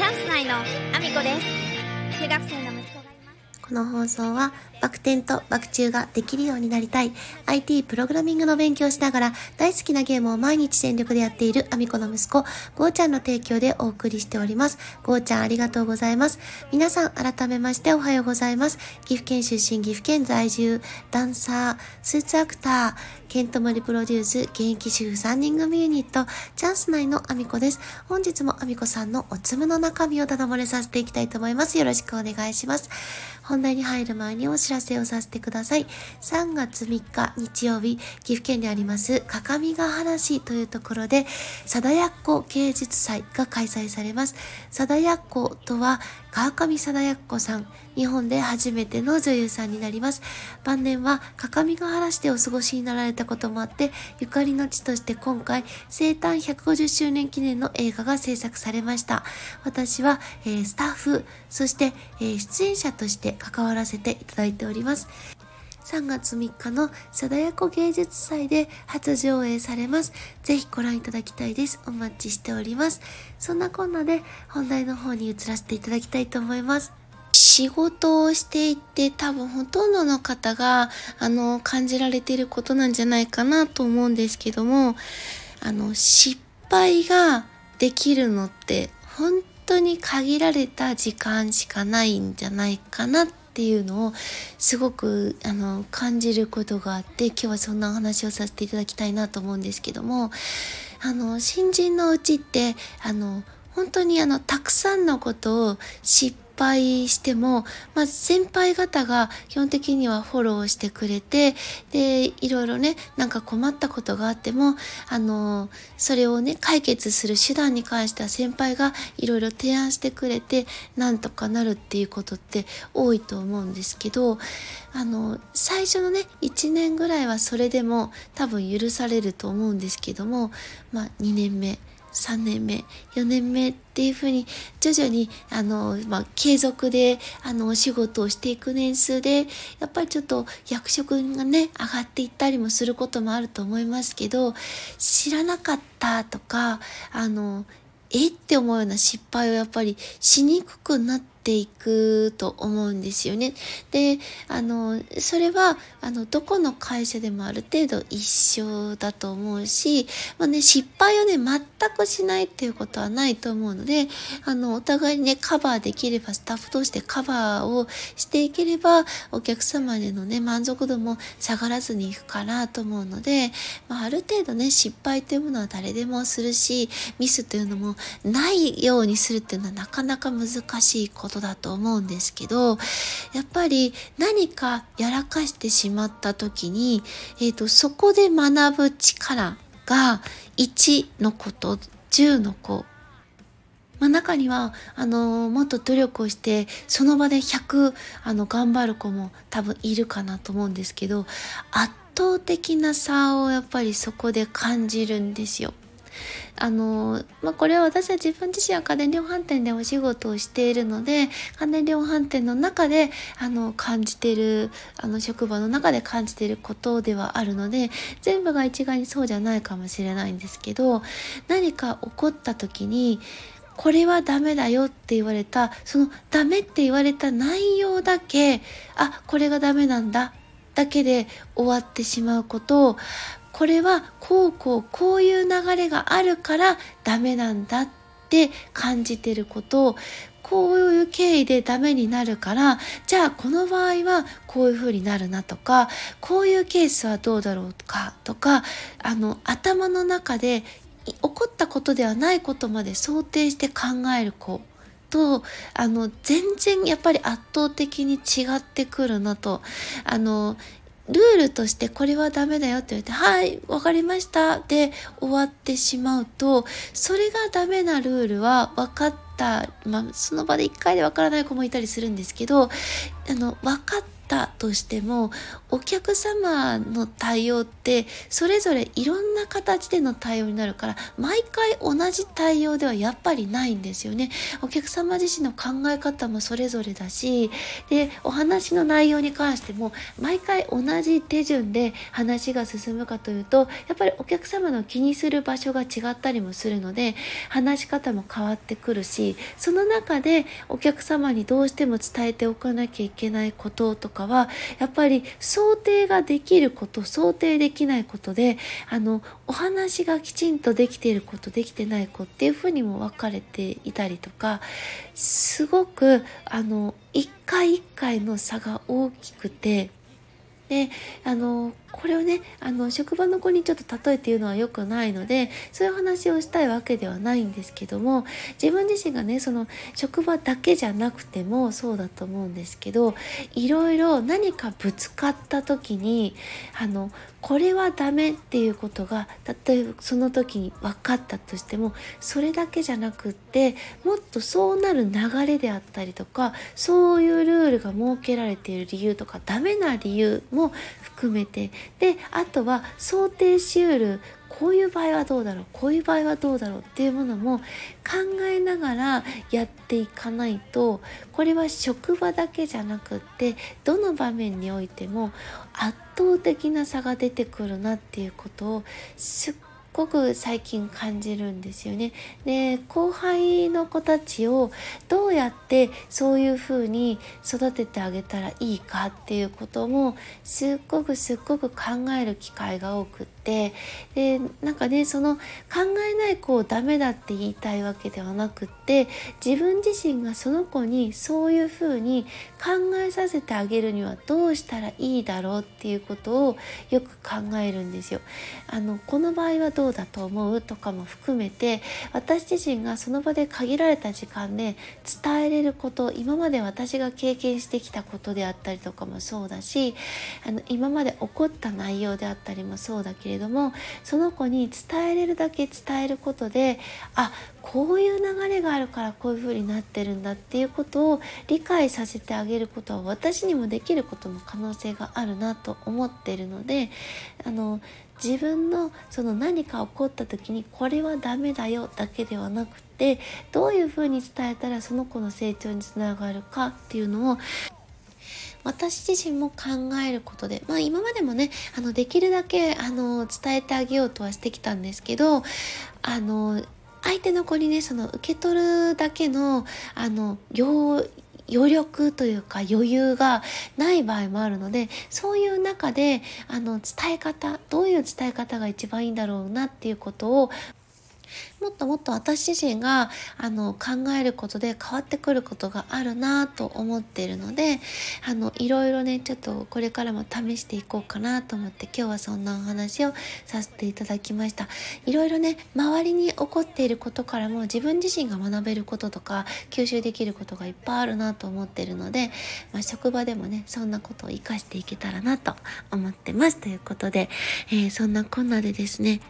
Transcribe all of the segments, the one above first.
チャンス内のアミコです中学生の息子がいますこの放送はバク転とバク宙ができるようになりたい IT プログラミングの勉強をしながら大好きなゲームを毎日全力でやっているアミコの息子、ゴーちゃんの提供でお送りしております。ゴーちゃんありがとうございます。皆さん改めましておはようございます。岐阜県出身、岐阜県在住、ダンサー、スーツアクター、ケントモリプロデュース、現役主婦3人組ユニット、チャンス内のアミコです。本日もアミコさんのおつむの中身をただ漏れさせていきたいと思います。よろしくお願いします。本題に入る前にお知らせをさせてください。3月3日日曜日、岐阜県にあります各務原市というところで、貞奴芸術祭が開催されます。貞奴とは、川上貞奴さん、日本で初めての女優さんになります。晩年は各務原市でお過ごしになられたこともあって、ゆかりの地として今回、生誕150周年記念の映画が制作されました。私は、えー、スタッフ、そして、えー、出演者として関わらせていただいております。3月3日の貞奴芸術祭で初上映されます。ぜひご覧いただきたいです。お待ちしております。そんなこんなで本題の方に移らせていただきたいと思います。仕事をしていて多分ほとんどの方があの感じられていることなんじゃないかなと思うんですけどもあの失敗ができるのって本当に限られた時間しかないんじゃないかなってていうのをすごくあの感じることがあって今日はそんなお話をさせていただきたいなと思うんですけどもあの新人のうちってあの本当にあのたくさんのことを失敗しても、まあ、先輩方が基本的にはフォローしてくれて、で、いろいろね、なんか困ったことがあっても、あの、それをね、解決する手段に関しては先輩がいろいろ提案してくれて、なんとかなるっていうことって多いと思うんですけど、あの、最初のね、1年ぐらいはそれでも多分許されると思うんですけども、まあ、2年目、3年目4年目っていうふうに徐々にあの、まあ、継続であのお仕事をしていく年数でやっぱりちょっと役職がね上がっていったりもすることもあると思いますけど知らなかったとかあのえって思うような失敗をやっぱりしにくくなってていくと思うんですよね。で、あの、それは、あの、どこの会社でもある程度一緒だと思うし、まあね、失敗をね、全くしないっていうことはないと思うので、あの、お互いにね、カバーできれば、スタッフ同士でカバーをしていければ、お客様へのね、満足度も下がらずにいくかなと思うので、まあ、ある程度ね、失敗というものは誰でもするし、ミスというのもないようにするっていうのはなかなか難しいことことだと思うんですけどやっぱり何かやらかしてしまった時に、えーと、そこで学ぶ力が1の子と10の子まあ、中にはあのもっと努力をしてその場で100あの頑張る子も多分いるかなと思うんですけど圧倒的な差をやっぱりそこで感じるんですよ。あの、まあ、これは私は自分自身は家電量販店でお仕事をしているので、家電量販店の中で、あの、感じてる、あの、職場の中で感じていることではあるので、全部が一概にそうじゃないかもしれないんですけど、何か起こった時に、これはダメだよって言われた、そのダメって言われた内容だけ、あ、これがダメなんだ、だけで終わってしまうことを、これはこうこうこういう流れがあるからダメなんだって感じてることをこういう経緯でダメになるからじゃあこの場合はこういうふうになるなとかこういうケースはどうだろうかとかあの頭の中で起こったことではないことまで想定して考える子とあの全然やっぱり圧倒的に違ってくるなとあのルールとしてこれはダメだよって言われて、はい、わかりました。で終わってしまうと、それがダメなルールは分かった、まあ、その場で1回で分からない子もいたりするんですけど、あの、分かったとしてもお客様の対応ってそれぞれいろんな形での対応になるから毎回同じ対応ではやっぱりないんですよね。お客様自身の考え方もそれぞれだしでお話の内容に関しても毎回同じ手順で話が進むかというとやっぱりお客様の気にする場所が違ったりもするので話し方も変わってくるしその中でお客様にどうしても伝えておかなきゃいけないこととかかはやっぱり想定ができること想定できないことであのお話がきちんとできていることできてない子っていうふうにも分かれていたりとかすごくあの一回一回の差が大きくてであのこれをねあの職場の子にちょっと例えて言うのは良くないのでそういう話をしたいわけではないんですけども自分自身がねその職場だけじゃなくてもそうだと思うんですけどいろいろ何かぶつかった時にあのこれはダメっていうことが例えばその時に分かったとしてもそれだけじゃなくってもっとそうなる流れであったりとかそういうルールが設けられている理由とかダメな理由も含めてであとは想定しうるこういう場合はどうだろうこういう場合はどうだろうっていうものも考えながらやっていかないとこれは職場だけじゃなくってどの場面においても圧倒的な差が出てくるなっていうことをすっごく最近感じるんですよね。で後輩の子たちをどうやってそういうふうに育ててあげたらいいかっていうこともすっごくすっごく考える機会が多くってでなんかねその考えない子をダメだって言いたいわけではなくって自分自身がその子にそういうふうに考えさせてあげるにはどうしたらいいだろうっていうことをよく考えるんですよ。あのこの場合はどうだと思うとかも含めて私自身がその場で限られた時間で伝えれること今まで私が経験してきたことであったりとかもそうだしあの今まで起こった内容であったりもそうだけれどもその子に伝えれるだけ伝えることであこういう流れがあるからこういう風になってるんだっていうことを理解させてあげることは私にもできることの可能性があるなと思ってるのであの自分のその何か起こった時にこれはダメだよだけではなくてどういうふうに伝えたらその子の成長につながるかっていうのを私自身も考えることで、まあ今までもね、あの、できるだけ、あの、伝えてあげようとはしてきたんですけど、あの、相手の子にねその受け取るだけのあの余力というか余裕がない場合もあるのでそういう中であの伝え方どういう伝え方が一番いいんだろうなっていうことをもっともっと私自身があの考えることで変わってくることがあるなと思っているのであのいろいろねちょっとこれからも試していこうかなと思って今日はそんなお話をさせていただきました。いろいろね周りに起こっていることからも自分自身が学べることとか吸収できることがいっぱいあるなと思ってるので、まあ、職場でもねそんなことを活かしていけたらなと思ってます。ということで、えー、そんなこんなでですね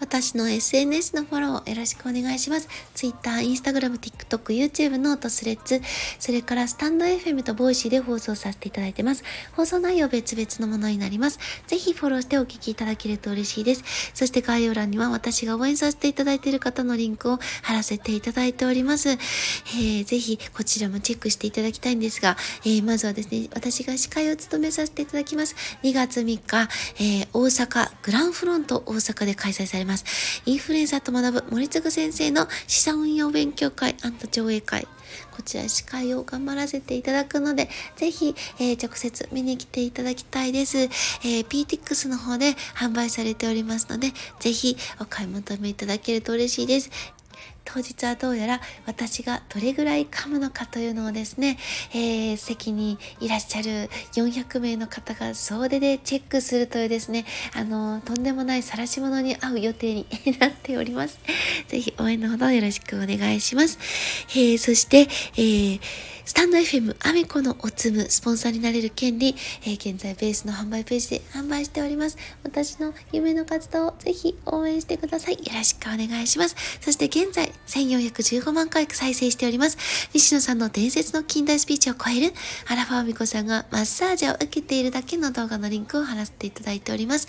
私の SNS のフォローよろしくお願いします。Twitter、Instagram、TikTok、YouTube note、Threads、それからスタンド FM とボイシーで放送させていただいてます。放送内容別々のものになります。ぜひフォローしてお聞きいただけると嬉しいです。そして概要欄には私が応援させていただいている方のリンクを貼らせていただいております。えー、ぜひこちらもチェックしていただきたいんですが、えー、まずはですね、私が司会を務めさせていただきます。2月3日、えー、大阪グランフロント大阪で開開催されます。インフルエンサーと学ぶ森次先生の資産運用勉強会上映会。こちら司会を頑張らせていただくので、ぜひ、えー、直接見に来ていただきたいです。えー、PTX の方で販売されておりますので、ぜひお買い求めいただけると嬉しいです。当日はどうやら私がどれぐらい噛むのかというのをですね、えー、席にいらっしゃる400名の方が総出でチェックするというですね、あの、とんでもない晒し物に合う予定になっております。ぜひ応援のほどよろしくお願いします。えー、そして、えースタンド FM アミコのおつむスポンサーになれる権利、えー、現在ベースの販売ページで販売しております。私の夢の活動をぜひ応援してください。よろしくお願いします。そして現在1415万回再生しております。西野さんの伝説の近代スピーチを超えるアラファアミコさんがマッサージを受けているだけの動画のリンクを貼らせていただいております。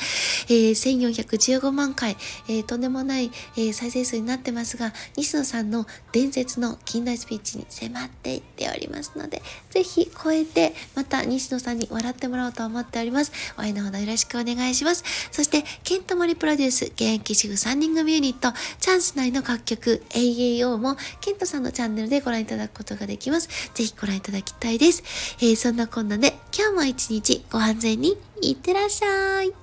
えー、1415万回、えー、とんでもない、えー、再生数になってますが、西野さんの伝説の近代スピーチに迫っていっております。ので、ぜひ超えて、また西野さんに笑ってもらおうと思っております。応援のほどよろしくお願いします。そして、ケントモリプロデュース、現役主婦3人組ユニット、チャンス内の楽曲、AAO もケントさんのチャンネルでご覧いただくことができます。ぜひご覧いただきたいです。えー、そんなこんなで、今日も一日ご安全にいってらっしゃい。